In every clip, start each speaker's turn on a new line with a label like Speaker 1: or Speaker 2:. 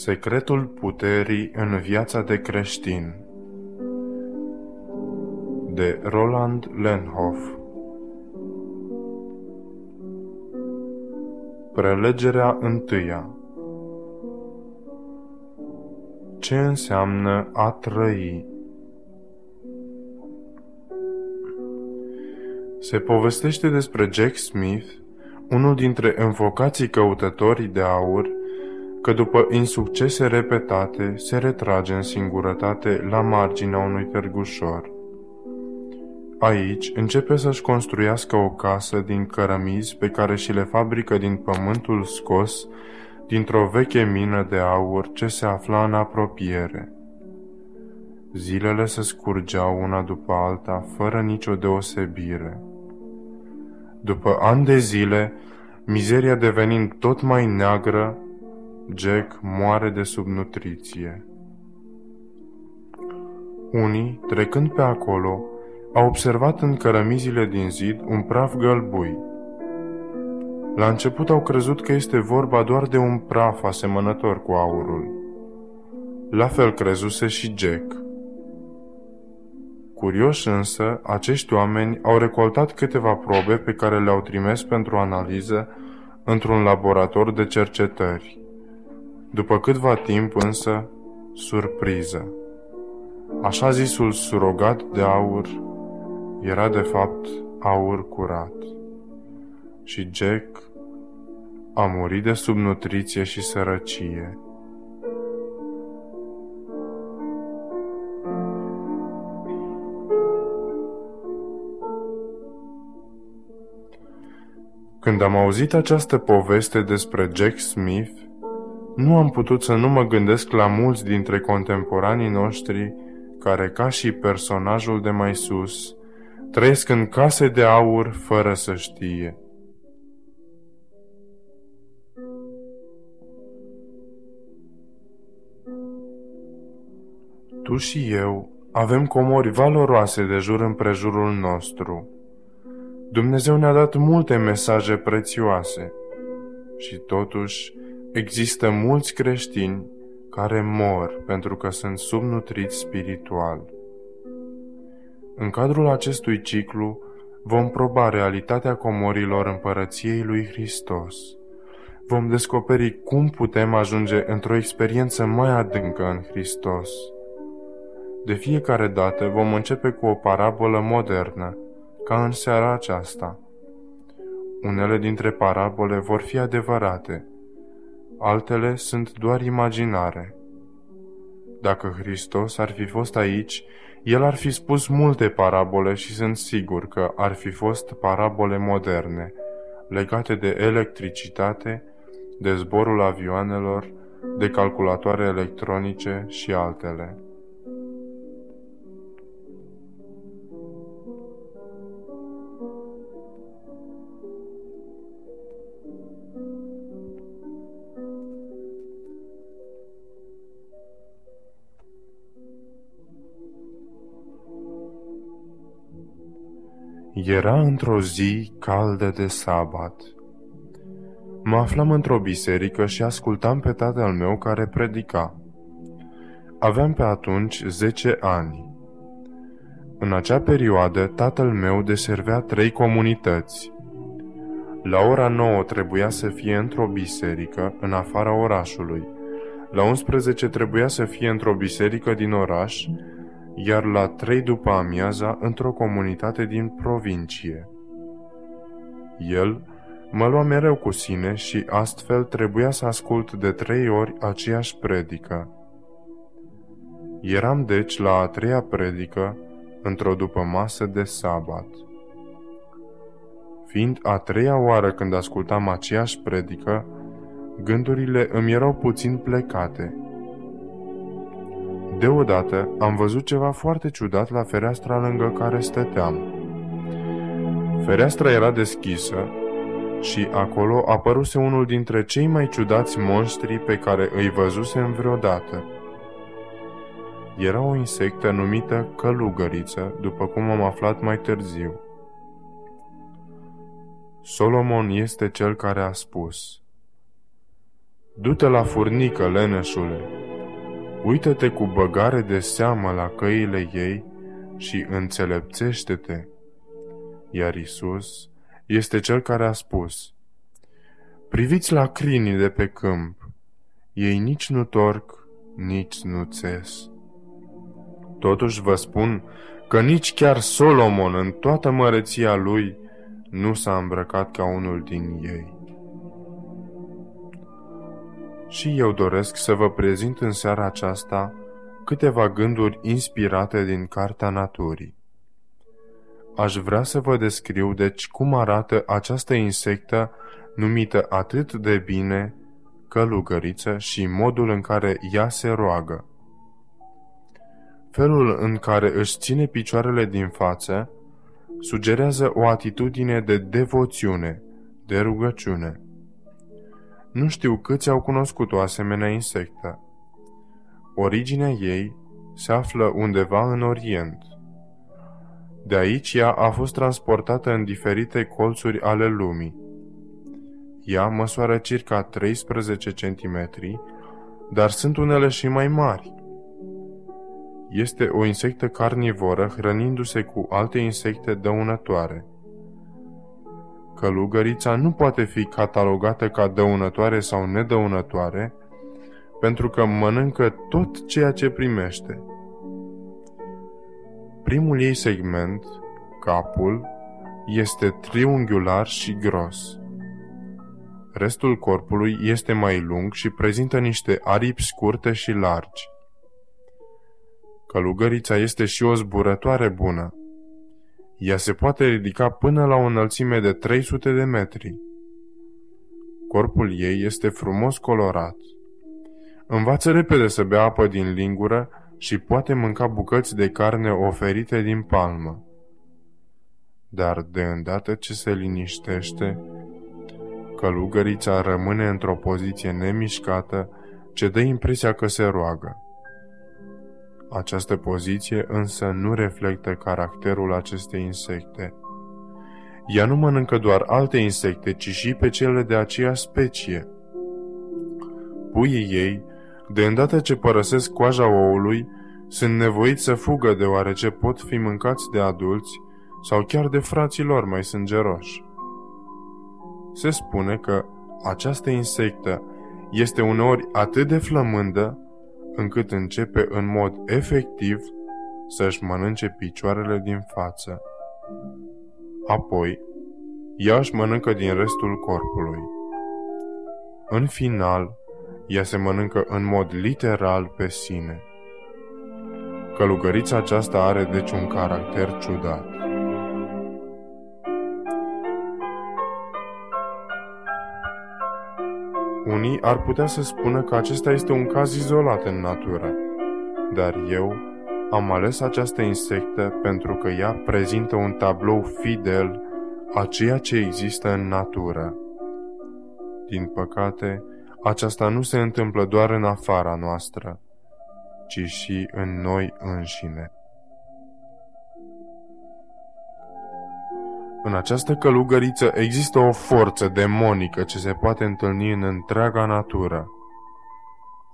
Speaker 1: Secretul puterii în viața de creștin. De Roland Lenhoff. Prelegerea întâia. Ce înseamnă a trăi? Se povestește despre Jack Smith, unul dintre înfocații căutătorii de aur, că după insuccese repetate se retrage în singurătate la marginea unui târgușor. Aici începe să-și construiască o casă din cărămizi pe care și le fabrică din pământul scos dintr-o veche mină de aur ce se afla în apropiere. Zilele se scurgeau una după alta, fără nicio deosebire. După ani de zile, mizeria devenind tot mai neagră, Jack moare de subnutriție. Unii, trecând pe acolo, au observat în cărămizile din zid un praf gălbui. La început au crezut că este vorba doar de un praf asemănător cu aurul. La fel crezuse și Jack. Curioși însă, acești oameni au recoltat câteva probe pe care le-au trimis pentru analiză într-un laborator de cercetări. După câtva timp însă, surpriză. Așa zisul surogat de aur era de fapt aur curat. Și Jack a murit de subnutriție și sărăcie. Când am auzit această poveste despre Jack Smith, nu am putut să nu mă gândesc la mulți dintre contemporanii noștri care, ca și personajul de mai sus, trăiesc în case de aur fără să știe. Tu și eu avem comori valoroase de jur împrejurul nostru. Dumnezeu ne-a dat multe mesaje prețioase și totuși Există mulți creștini care mor pentru că sunt subnutriți spiritual. În cadrul acestui ciclu vom proba realitatea comorilor împărăției lui Hristos. Vom descoperi cum putem ajunge într-o experiență mai adâncă în Hristos. De fiecare dată vom începe cu o parabolă modernă, ca în seara aceasta. Unele dintre parabole vor fi adevărate – altele sunt doar imaginare. Dacă Hristos ar fi fost aici, el ar fi spus multe parabole și sunt sigur că ar fi fost parabole moderne, legate de electricitate, de zborul avioanelor, de calculatoare electronice și altele. Era într-o zi caldă de sabat. Mă aflam într-o biserică și ascultam pe tatăl meu care predica. Aveam pe atunci zece ani. În acea perioadă, tatăl meu deservea trei comunități. La ora 9 trebuia să fie într-o biserică în afara orașului. La 11 trebuia să fie într-o biserică din oraș iar la trei după amiaza într-o comunitate din provincie. El mă lua mereu cu sine și astfel trebuia să ascult de trei ori aceeași predică. Eram deci la a treia predică într-o după masă de sabat. Fiind a treia oară când ascultam aceeași predică, gândurile îmi erau puțin plecate – Deodată am văzut ceva foarte ciudat la fereastra lângă care stăteam. Fereastra era deschisă și acolo apăruse unul dintre cei mai ciudați monștri pe care îi văzusem vreodată. Era o insectă numită călugăriță, după cum am aflat mai târziu. Solomon este cel care a spus Du-te la furnică, leneșule! Uită-te cu băgare de seamă la căile ei și înțelepțește-te. Iar Isus este cel care a spus, Priviți la crinii de pe câmp, ei nici nu torc, nici nu țes. Totuși vă spun că nici chiar Solomon în toată măreția lui nu s-a îmbrăcat ca unul din ei. Și eu doresc să vă prezint în seara aceasta câteva gânduri inspirate din Cartea Naturii. Aș vrea să vă descriu deci cum arată această insectă numită atât de bine călugăriță și modul în care ea se roagă. Felul în care își ține picioarele din față sugerează o atitudine de devoțiune, de rugăciune. Nu știu câți au cunoscut o asemenea insectă. Originea ei se află undeva în Orient. De aici ea a fost transportată în diferite colțuri ale lumii. Ea măsoară circa 13 cm, dar sunt unele și mai mari. Este o insectă carnivoră hrănindu-se cu alte insecte dăunătoare. Călugărița nu poate fi catalogată ca dăunătoare sau nedăunătoare, pentru că mănâncă tot ceea ce primește. Primul ei segment, capul, este triunghiular și gros. Restul corpului este mai lung și prezintă niște aripi scurte și largi. Călugărița este și o zburătoare bună. Ea se poate ridica până la o înălțime de 300 de metri. Corpul ei este frumos colorat. Învață repede să bea apă din lingură și poate mânca bucăți de carne oferite din palmă. Dar de îndată ce se liniștește, călugărița rămâne într-o poziție nemișcată ce dă impresia că se roagă. Această poziție însă nu reflectă caracterul acestei insecte. Ea nu mănâncă doar alte insecte, ci și pe cele de aceeași specie. Puii ei, de îndată ce părăsesc coaja oului, sunt nevoiți să fugă deoarece pot fi mâncați de adulți sau chiar de frații lor mai sângeroși. Se spune că această insectă este uneori atât de flămândă încât începe în mod efectiv să-și mănânce picioarele din față. Apoi, ea își mănâncă din restul corpului. În final, ea se mănâncă în mod literal pe sine. Călugărița aceasta are deci un caracter ciudat. Unii ar putea să spună că acesta este un caz izolat în natură, dar eu am ales această insectă pentru că ea prezintă un tablou fidel a ceea ce există în natură. Din păcate, aceasta nu se întâmplă doar în afara noastră, ci și în noi înșine. În această călugăriță există o forță demonică ce se poate întâlni în întreaga natură.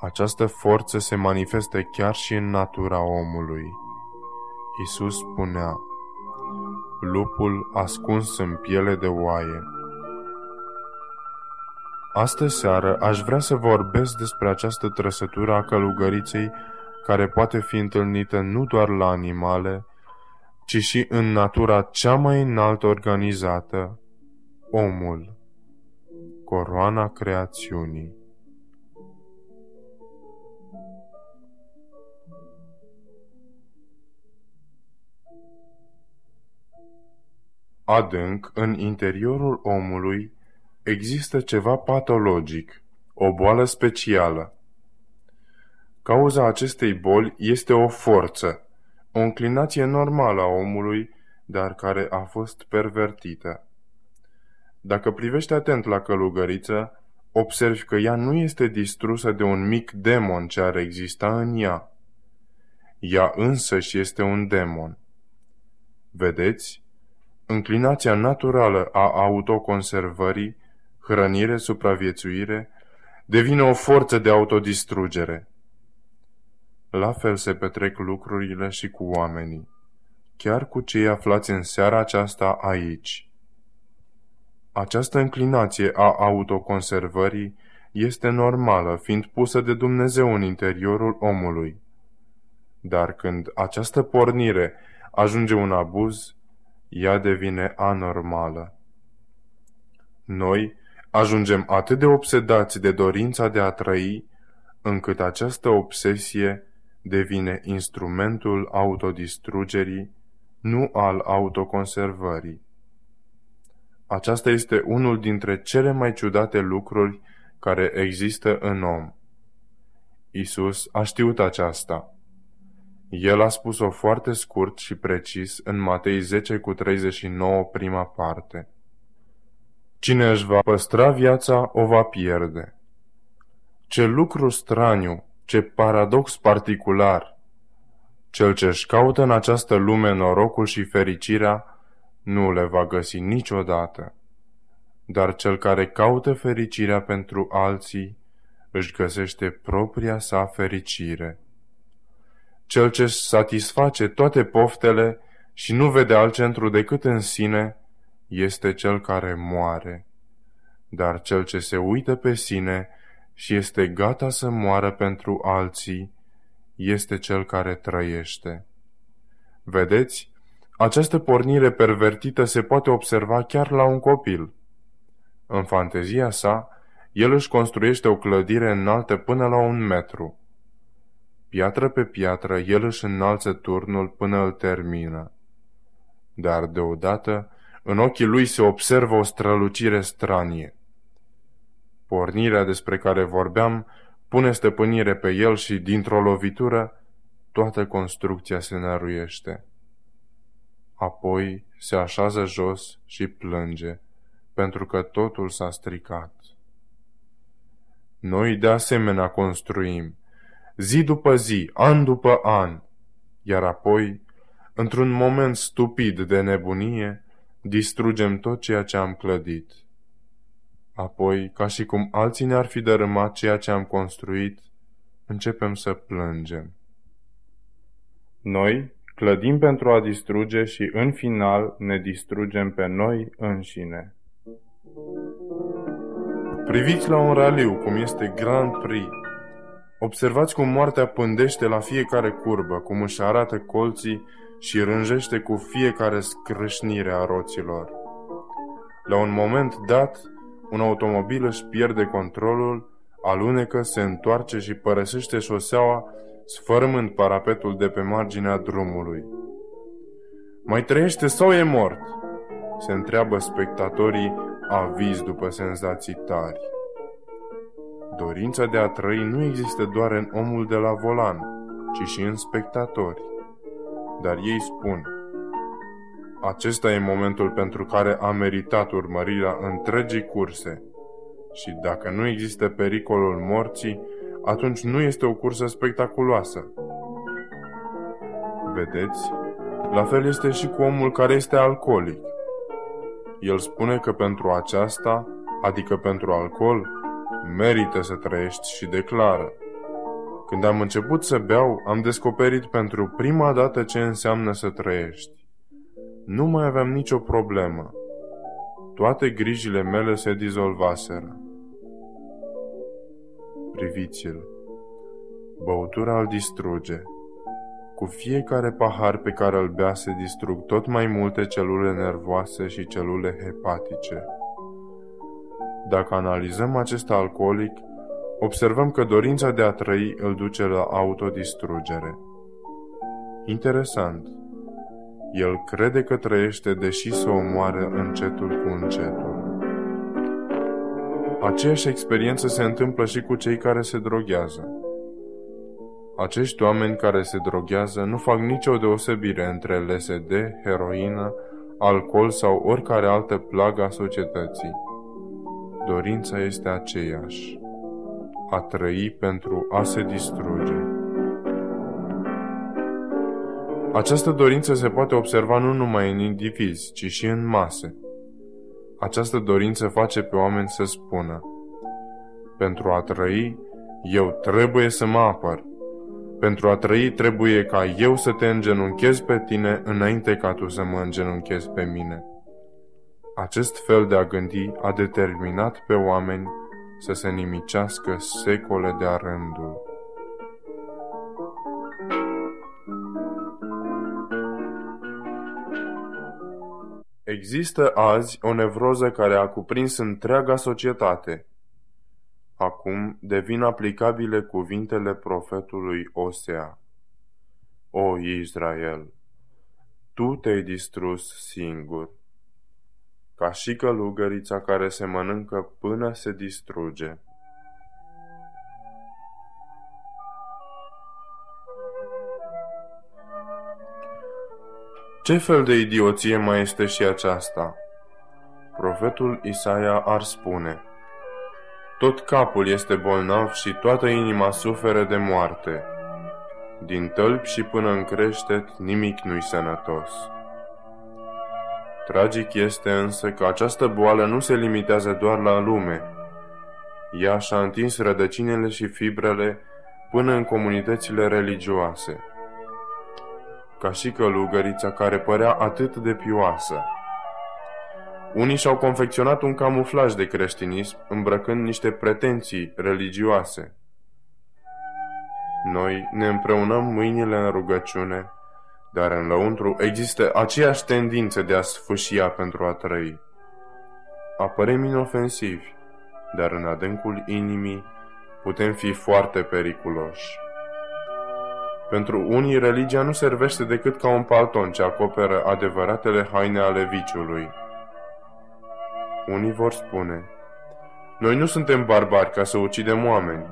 Speaker 1: Această forță se manifestă chiar și în natura omului. Isus spunea, lupul ascuns în piele de oaie. Astă seară aș vrea să vorbesc despre această trăsătură a călugăriței care poate fi întâlnită nu doar la animale, ci și în natura cea mai înaltă organizată, omul, coroana creațiunii. Adânc, în interiorul omului, există ceva patologic, o boală specială. Cauza acestei boli este o forță, o înclinație normală a omului, dar care a fost pervertită. Dacă privești atent la călugăriță, observi că ea nu este distrusă de un mic demon ce ar exista în ea. Ea însăși este un demon. Vedeți? Înclinația naturală a autoconservării, hrănire, supraviețuire, devine o forță de autodistrugere. La fel se petrec lucrurile și cu oamenii, chiar cu cei aflați în seara aceasta aici. Această înclinație a autoconservării este normală, fiind pusă de Dumnezeu în interiorul omului. Dar când această pornire ajunge un abuz, ea devine anormală. Noi ajungem atât de obsedați de dorința de a trăi, încât această obsesie devine instrumentul autodistrugerii, nu al autoconservării. Aceasta este unul dintre cele mai ciudate lucruri care există în om. Isus a știut aceasta. El a spus-o foarte scurt și precis în Matei 10 cu 39 prima parte. Cine își va păstra viața, o va pierde. Ce lucru straniu, ce paradox particular! Cel ce își caută în această lume norocul și fericirea, nu le va găsi niciodată. Dar cel care caută fericirea pentru alții, își găsește propria sa fericire. Cel ce își satisface toate poftele și nu vede alt centru decât în sine, este cel care moare. Dar cel ce se uită pe sine și este gata să moară pentru alții, este cel care trăiește. Vedeți, această pornire pervertită se poate observa chiar la un copil. În fantezia sa, el își construiește o clădire înaltă până la un metru. Piatră pe piatră, el își înalță turnul până îl termină. Dar deodată, în ochii lui se observă o strălucire stranie. Pornirea despre care vorbeam pune stăpânire pe el și, dintr-o lovitură, toată construcția se năruiește. Apoi se așează jos și plânge, pentru că totul s-a stricat. Noi de asemenea construim, zi după zi, an după an, iar apoi, într-un moment stupid de nebunie, distrugem tot ceea ce am clădit. Apoi, ca și cum alții ne-ar fi dărâmat ceea ce am construit, începem să plângem. Noi clădim pentru a distruge și în final ne distrugem pe noi înșine. Priviți la un raliu, cum este Grand Prix. Observați cum moartea pândește la fiecare curbă, cum își arată colții și rânjește cu fiecare scrâșnire a roților. La un moment dat, un automobil își pierde controlul, alunecă, se întoarce și părăsește șoseaua, sfărâmând parapetul de pe marginea drumului. Mai trăiește sau e mort? Se întreabă spectatorii avizi după senzații tari. Dorința de a trăi nu există doar în omul de la volan, ci și în spectatori. Dar ei spun, acesta e momentul pentru care a meritat urmărirea întregii curse. Și dacă nu există pericolul morții, atunci nu este o cursă spectaculoasă. Vedeți? La fel este și cu omul care este alcoolic. El spune că pentru aceasta, adică pentru alcool, merită să trăiești și declară. Când am început să beau, am descoperit pentru prima dată ce înseamnă să trăiești. Nu mai aveam nicio problemă. Toate grijile mele se dizolvaseră. Priviți-l. Băutura îl distruge. Cu fiecare pahar pe care îl bea se distrug tot mai multe celule nervoase și celule hepatice. Dacă analizăm acest alcoolic, observăm că dorința de a trăi îl duce la autodistrugere. Interesant. El crede că trăiește, deși se omoară încetul cu încetul. Aceeași experiență se întâmplă și cu cei care se droghează. Acești oameni care se droghează nu fac nicio deosebire între LSD, heroină, alcool sau oricare altă plagă a societății. Dorința este aceeași. A trăi pentru a se distruge. Această dorință se poate observa nu numai în indivizi, ci și în mase. Această dorință face pe oameni să spună Pentru a trăi, eu trebuie să mă apăr. Pentru a trăi trebuie ca eu să te îngenunchez pe tine înainte ca tu să mă îngenunchezi pe mine. Acest fel de a gândi a determinat pe oameni să se nimicească secole de-a rândul. Există azi o nevroză care a cuprins întreaga societate. Acum devin aplicabile cuvintele profetului Osea. O Israel, tu te-ai distrus singur, ca și călugărița care se mănâncă până se distruge. Ce fel de idioție mai este și aceasta? Profetul Isaia ar spune, Tot capul este bolnav și toată inima suferă de moarte. Din tălpi și până în creștet nimic nu-i sănătos. Tragic este însă că această boală nu se limitează doar la lume. Ea și-a întins rădăcinile și fibrele până în comunitățile religioase ca și călugărița care părea atât de pioasă. Unii și-au confecționat un camuflaj de creștinism, îmbrăcând niște pretenții religioase. Noi ne împreunăm mâinile în rugăciune, dar în lăuntru există aceeași tendință de a sfâșia pentru a trăi. Apărem inofensivi, dar în adâncul inimii putem fi foarte periculoși. Pentru unii, religia nu servește decât ca un palton ce acoperă adevăratele haine ale viciului. Unii vor spune, noi nu suntem barbari ca să ucidem oameni,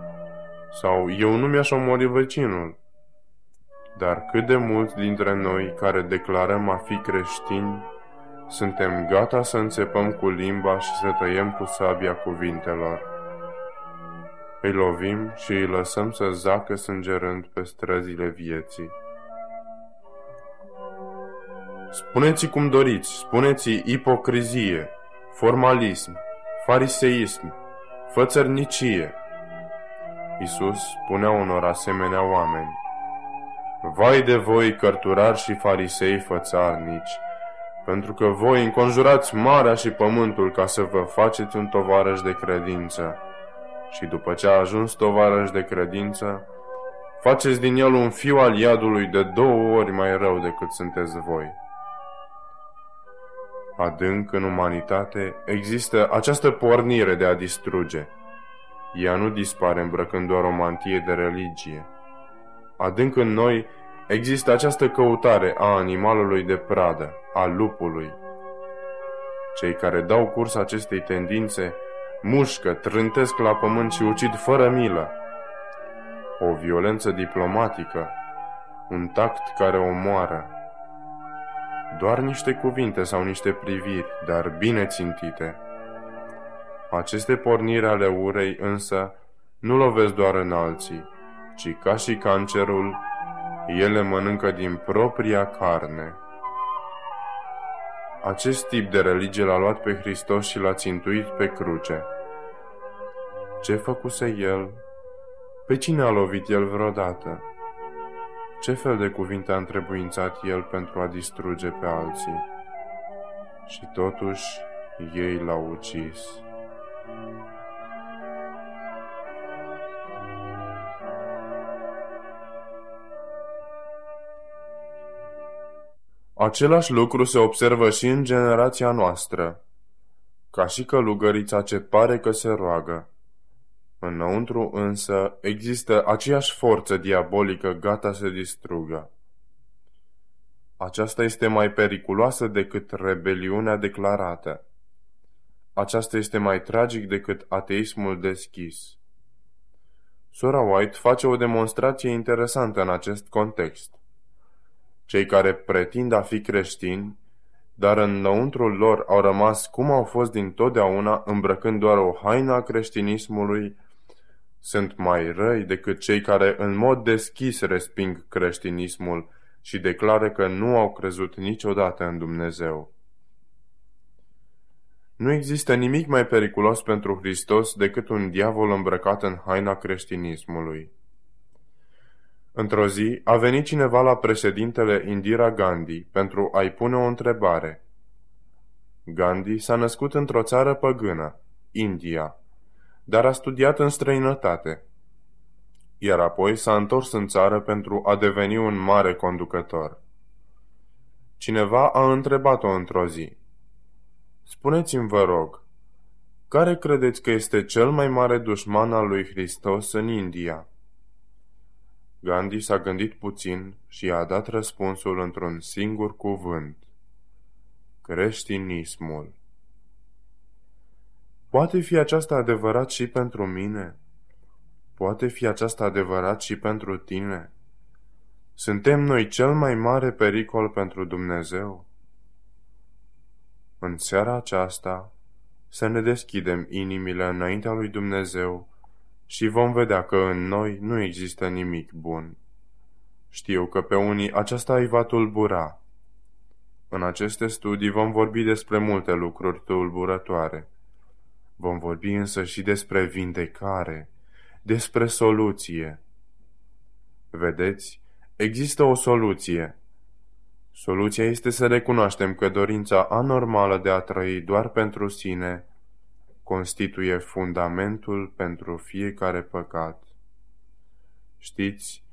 Speaker 1: sau eu nu mi-aș omori vecinul. Dar cât de mulți dintre noi care declarăm a fi creștini, suntem gata să înțepăm cu limba și să tăiem cu sabia cuvintelor îi lovim și îi lăsăm să zacă sângerând pe străzile vieții. Spuneți cum doriți, spuneți ipocrizie, formalism, fariseism, fățărnicie. Iisus spunea unor asemenea oameni, Vai de voi, cărturari și farisei fățarnici, pentru că voi înconjurați marea și pământul ca să vă faceți un tovarăș de credință și după ce a ajuns tovarăș de credință, faceți din el un fiu al iadului de două ori mai rău decât sunteți voi. Adânc în umanitate există această pornire de a distruge. Ea nu dispare îmbrăcând doar o mantie de religie. Adânc în noi există această căutare a animalului de pradă, a lupului. Cei care dau curs acestei tendințe mușcă, trântesc la pământ și ucid fără milă. O violență diplomatică, un tact care omoară. Doar niște cuvinte sau niște priviri, dar bine țintite. Aceste porniri ale urei însă nu lovesc doar în alții, ci ca și cancerul, ele mănâncă din propria carne. Acest tip de religie l-a luat pe Hristos și l-a țintuit pe cruce. Ce făcuse el? Pe cine a lovit el vreodată? Ce fel de cuvinte a întrebuințat el pentru a distruge pe alții? Și totuși ei l-au ucis. Același lucru se observă și în generația noastră, ca și călugărița ce pare că se roagă. Înăuntru însă există aceeași forță diabolică gata să distrugă. Aceasta este mai periculoasă decât rebeliunea declarată. Aceasta este mai tragic decât ateismul deschis. Sora White face o demonstrație interesantă în acest context. Cei care pretind a fi creștini, dar înăuntrul lor au rămas cum au fost din totdeauna îmbrăcând doar o haină a creștinismului sunt mai răi decât cei care în mod deschis resping creștinismul și declară că nu au crezut niciodată în Dumnezeu. Nu există nimic mai periculos pentru Hristos decât un diavol îmbrăcat în haina creștinismului. Într-o zi a venit cineva la președintele Indira Gandhi pentru a-i pune o întrebare. Gandhi s-a născut într-o țară păgână, India, dar a studiat în străinătate. Iar apoi s-a întors în țară pentru a deveni un mare conducător. Cineva a întrebat-o într-o zi. Spuneți-mi, vă rog, care credeți că este cel mai mare dușman al lui Hristos în India? Gandhi s-a gândit puțin și a dat răspunsul într-un singur cuvânt. Creștinismul. Poate fi aceasta adevărat și pentru mine? Poate fi aceasta adevărat și pentru tine? Suntem noi cel mai mare pericol pentru Dumnezeu? În seara aceasta, să ne deschidem inimile înaintea lui Dumnezeu și vom vedea că în noi nu există nimic bun. Știu că pe unii aceasta îi va tulbura. În aceste studii vom vorbi despre multe lucruri tulburătoare. Vom vorbi însă și despre vindecare, despre soluție. Vedeți, există o soluție. Soluția este să recunoaștem că dorința anormală de a trăi doar pentru sine constituie fundamentul pentru fiecare păcat. Știți,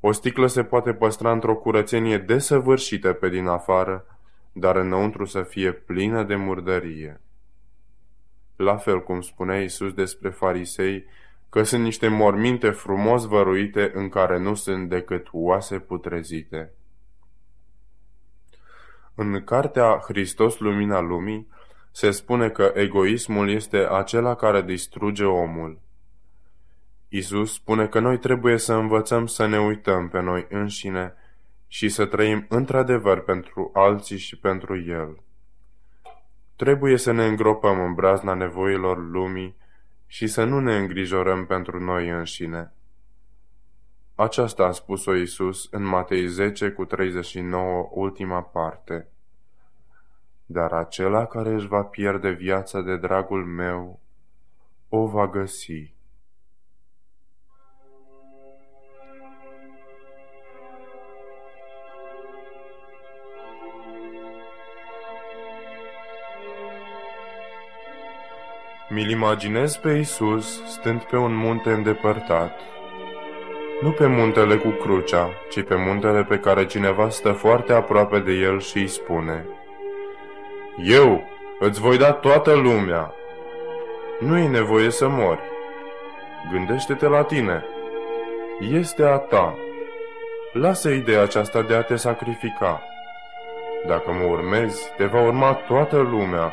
Speaker 1: o sticlă se poate păstra într-o curățenie desăvârșită pe din afară, dar înăuntru să fie plină de murdărie. La fel cum spunea Isus despre farisei, că sunt niște morminte frumos văruite în care nu sunt decât oase putrezite. În cartea Hristos Lumina Lumii se spune că egoismul este acela care distruge omul. Isus spune că noi trebuie să învățăm să ne uităm pe noi înșine și să trăim într-adevăr pentru alții și pentru El. Trebuie să ne îngropăm în brazna nevoilor lumii și să nu ne îngrijorăm pentru noi înșine. Aceasta a spus-o Iisus în Matei 10 cu 39, ultima parte. Dar acela care își va pierde viața de dragul meu, o va găsi. Mi-l imaginez pe Isus stând pe un munte îndepărtat. Nu pe muntele cu crucea, ci pe muntele pe care cineva stă foarte aproape de el și îi spune Eu îți voi da toată lumea. Nu e nevoie să mori. Gândește-te la tine. Este a ta. Lasă ideea aceasta de a te sacrifica. Dacă mă urmezi, te va urma toată lumea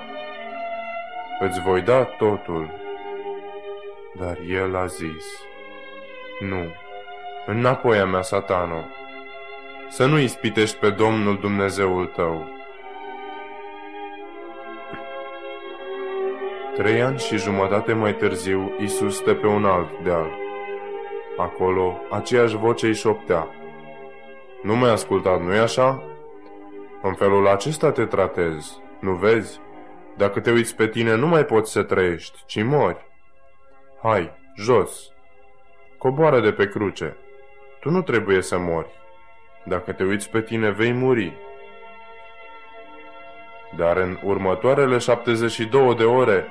Speaker 1: îți voi da totul. Dar el a zis, Nu, înapoi a mea, satano, să nu ispitești pe Domnul Dumnezeul tău. Trei ani și jumătate mai târziu, Isus stă pe un alt deal. Acolo, aceeași voce îi șoptea. Nu mai ascultat, nu-i așa? În felul acesta te tratezi, nu vezi? Dacă te uiți pe tine, nu mai poți să trăiești, ci mori. Hai, jos! Coboară de pe cruce. Tu nu trebuie să mori. Dacă te uiți pe tine, vei muri. Dar în următoarele 72 de ore,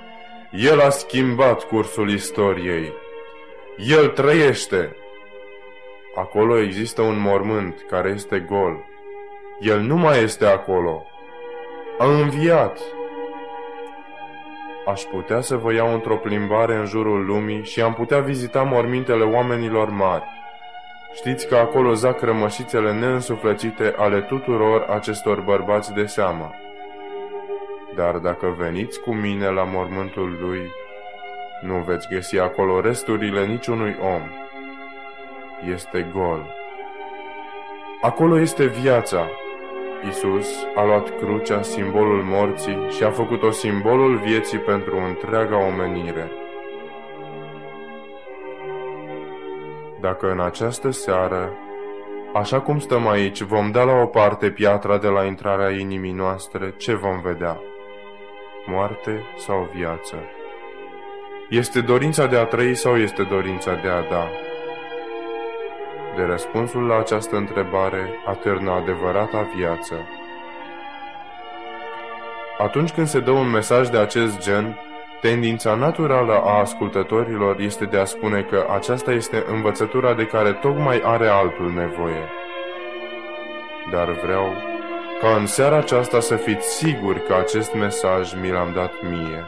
Speaker 1: el a schimbat cursul istoriei. El trăiește. Acolo există un mormânt care este gol. El nu mai este acolo. A înviat aș putea să vă iau într-o plimbare în jurul lumii și am putea vizita mormintele oamenilor mari. Știți că acolo zac rămășițele neînsuflăcite ale tuturor acestor bărbați de seamă. Dar dacă veniți cu mine la mormântul lui, nu veți găsi acolo resturile niciunui om. Este gol. Acolo este viața, Isus a luat crucea, simbolul morții, și a făcut-o simbolul vieții pentru întreaga omenire. Dacă în această seară, așa cum stăm aici, vom da la o parte piatra de la intrarea inimii noastre, ce vom vedea? Moarte sau viață? Este dorința de a trăi sau este dorința de a da? De răspunsul la această întrebare atârnă adevărata viață. Atunci când se dă un mesaj de acest gen, tendința naturală a ascultătorilor este de a spune că aceasta este învățătura de care tocmai are altul nevoie. Dar vreau ca în seara aceasta să fiți siguri că acest mesaj mi l-am dat mie.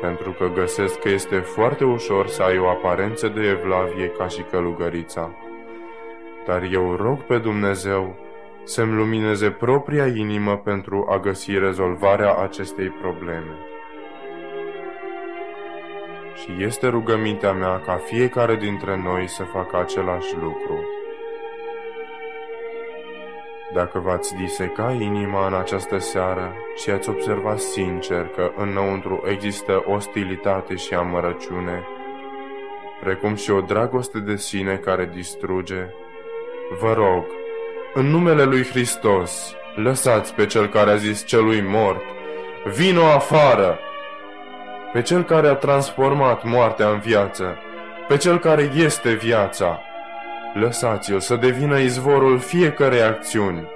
Speaker 1: Pentru că găsesc că este foarte ușor să ai o aparență de evlavie ca și călugărița. Dar eu rog pe Dumnezeu să-mi lumineze propria inimă pentru a găsi rezolvarea acestei probleme. Și este rugămintea mea ca fiecare dintre noi să facă același lucru. Dacă v-ați diseca inima în această seară și ați observat sincer că înăuntru există ostilitate și amărăciune, precum și o dragoste de sine care distruge, vă rog, în numele lui Hristos, lăsați pe cel care a zis celui mort, vino afară! Pe cel care a transformat moartea în viață, pe cel care este viața, Lăsați-l să devină izvorul fiecărei acțiuni.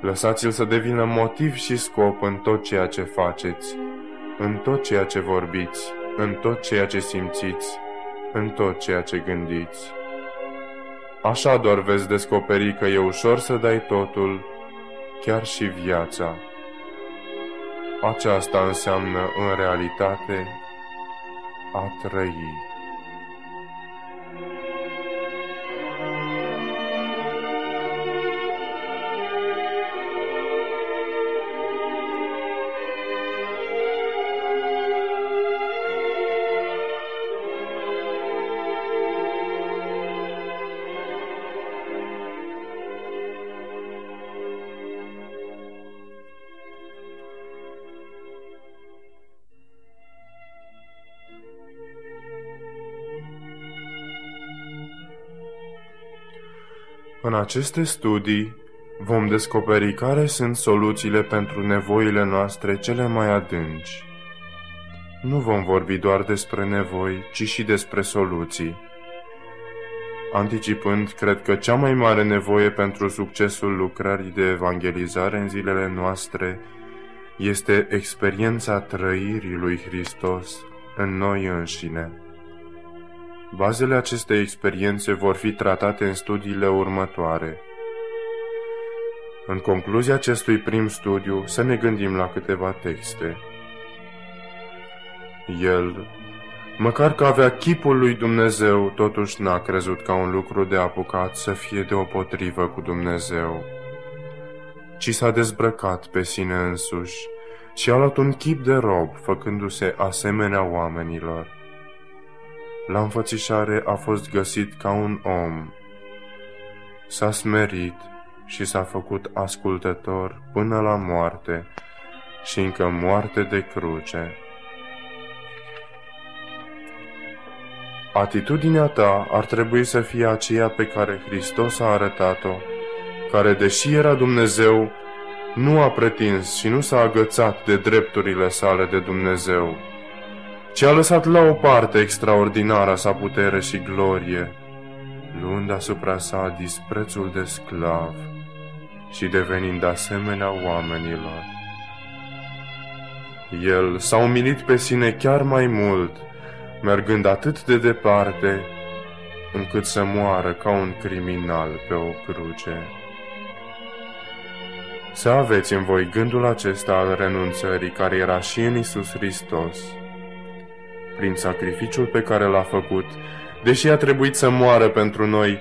Speaker 1: Lăsați-l să devină motiv și scop în tot ceea ce faceți, în tot ceea ce vorbiți, în tot ceea ce simțiți, în tot ceea ce gândiți. Așa doar veți descoperi că e ușor să dai totul, chiar și viața. Aceasta înseamnă în realitate a trăi. În aceste studii vom descoperi care sunt soluțiile pentru nevoile noastre cele mai adânci. Nu vom vorbi doar despre nevoi, ci și despre soluții. Anticipând, cred că cea mai mare nevoie pentru succesul lucrării de evangelizare în zilele noastre este experiența trăirii lui Hristos în noi înșine. Bazele acestei experiențe vor fi tratate în studiile următoare. În concluzia acestui prim studiu, să ne gândim la câteva texte. El, măcar că avea chipul lui Dumnezeu, totuși n-a crezut ca un lucru de apucat să fie deopotrivă cu Dumnezeu, ci s-a dezbrăcat pe sine însuși și a luat un chip de rob, făcându-se asemenea oamenilor la înfățișare a fost găsit ca un om. S-a smerit și s-a făcut ascultător până la moarte și încă moarte de cruce. Atitudinea ta ar trebui să fie aceea pe care Hristos a arătat-o, care, deși era Dumnezeu, nu a pretins și nu s-a agățat de drepturile sale de Dumnezeu, ci a lăsat la o parte extraordinara sa putere și glorie, luând asupra sa disprețul de sclav și devenind asemenea oamenilor. El s-a umilit pe sine chiar mai mult, mergând atât de departe, încât să moară ca un criminal pe o cruce. Să aveți în voi gândul acesta al renunțării care era și în Isus Hristos, prin sacrificiul pe care l-a făcut, deși a trebuit să moară pentru noi,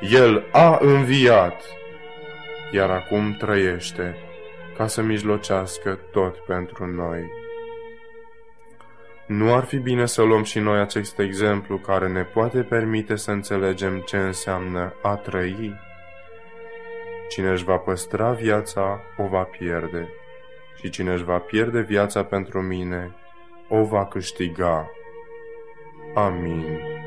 Speaker 1: El a înviat, iar acum trăiește ca să mijlocească tot pentru noi. Nu ar fi bine să luăm și noi acest exemplu care ne poate permite să înțelegem ce înseamnă a trăi? Cine își va păstra viața, o va pierde, și cine își va pierde viața pentru mine, o va câștiga. Amém.